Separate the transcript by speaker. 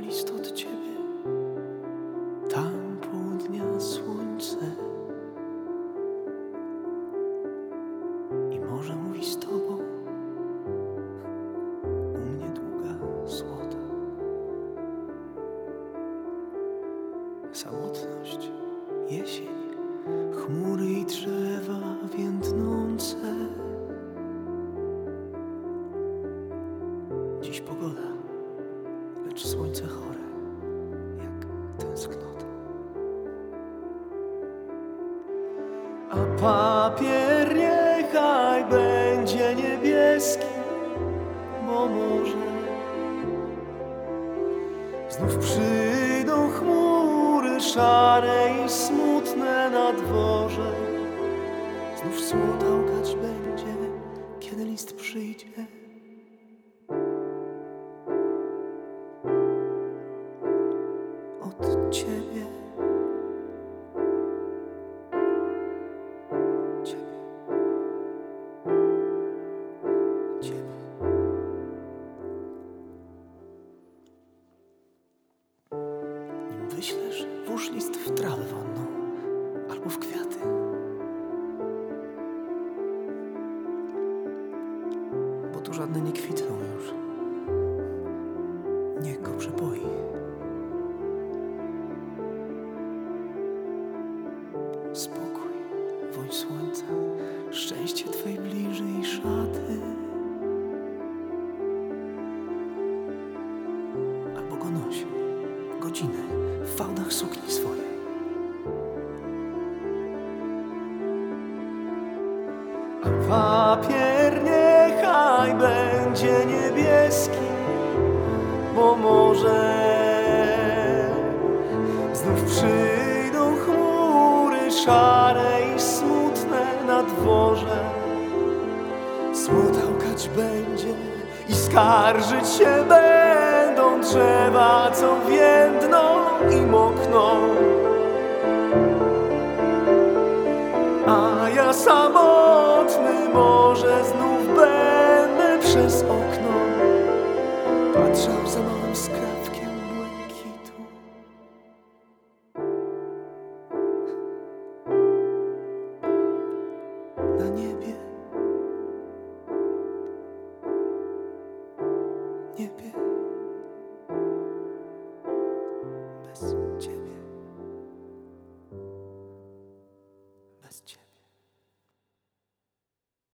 Speaker 1: list od ciebie. Tam południa słońce. I może mówi z tobą. U mnie długa złota. Samotność, jesień, chmury i drzewa więdnące. Lecz słońce chore, jak tęsknota. A papier niechaj będzie niebieski, bo może znów przyjdą chmury szare i smutne na dworze. Znów słodałkać będzie, kiedy list przyjdzie. Ciebie. Ciebie. Ciebie. W trawę albo w kwiaty. Bo tu żadne nie kwitną już. Niech go Spokój, woń słońca, szczęście Twej bliżej szaty. Albo go nosi, godzinę w fałdach sukni swojej. A papier niechaj będzie niebieski, bo może znów chmury szare i smutne na dworze. Smutałkać będzie i skarżyć się będą drzewa, co więdną i mokną. A ja samotny może znów będę przez okno patrzał za małym 也别。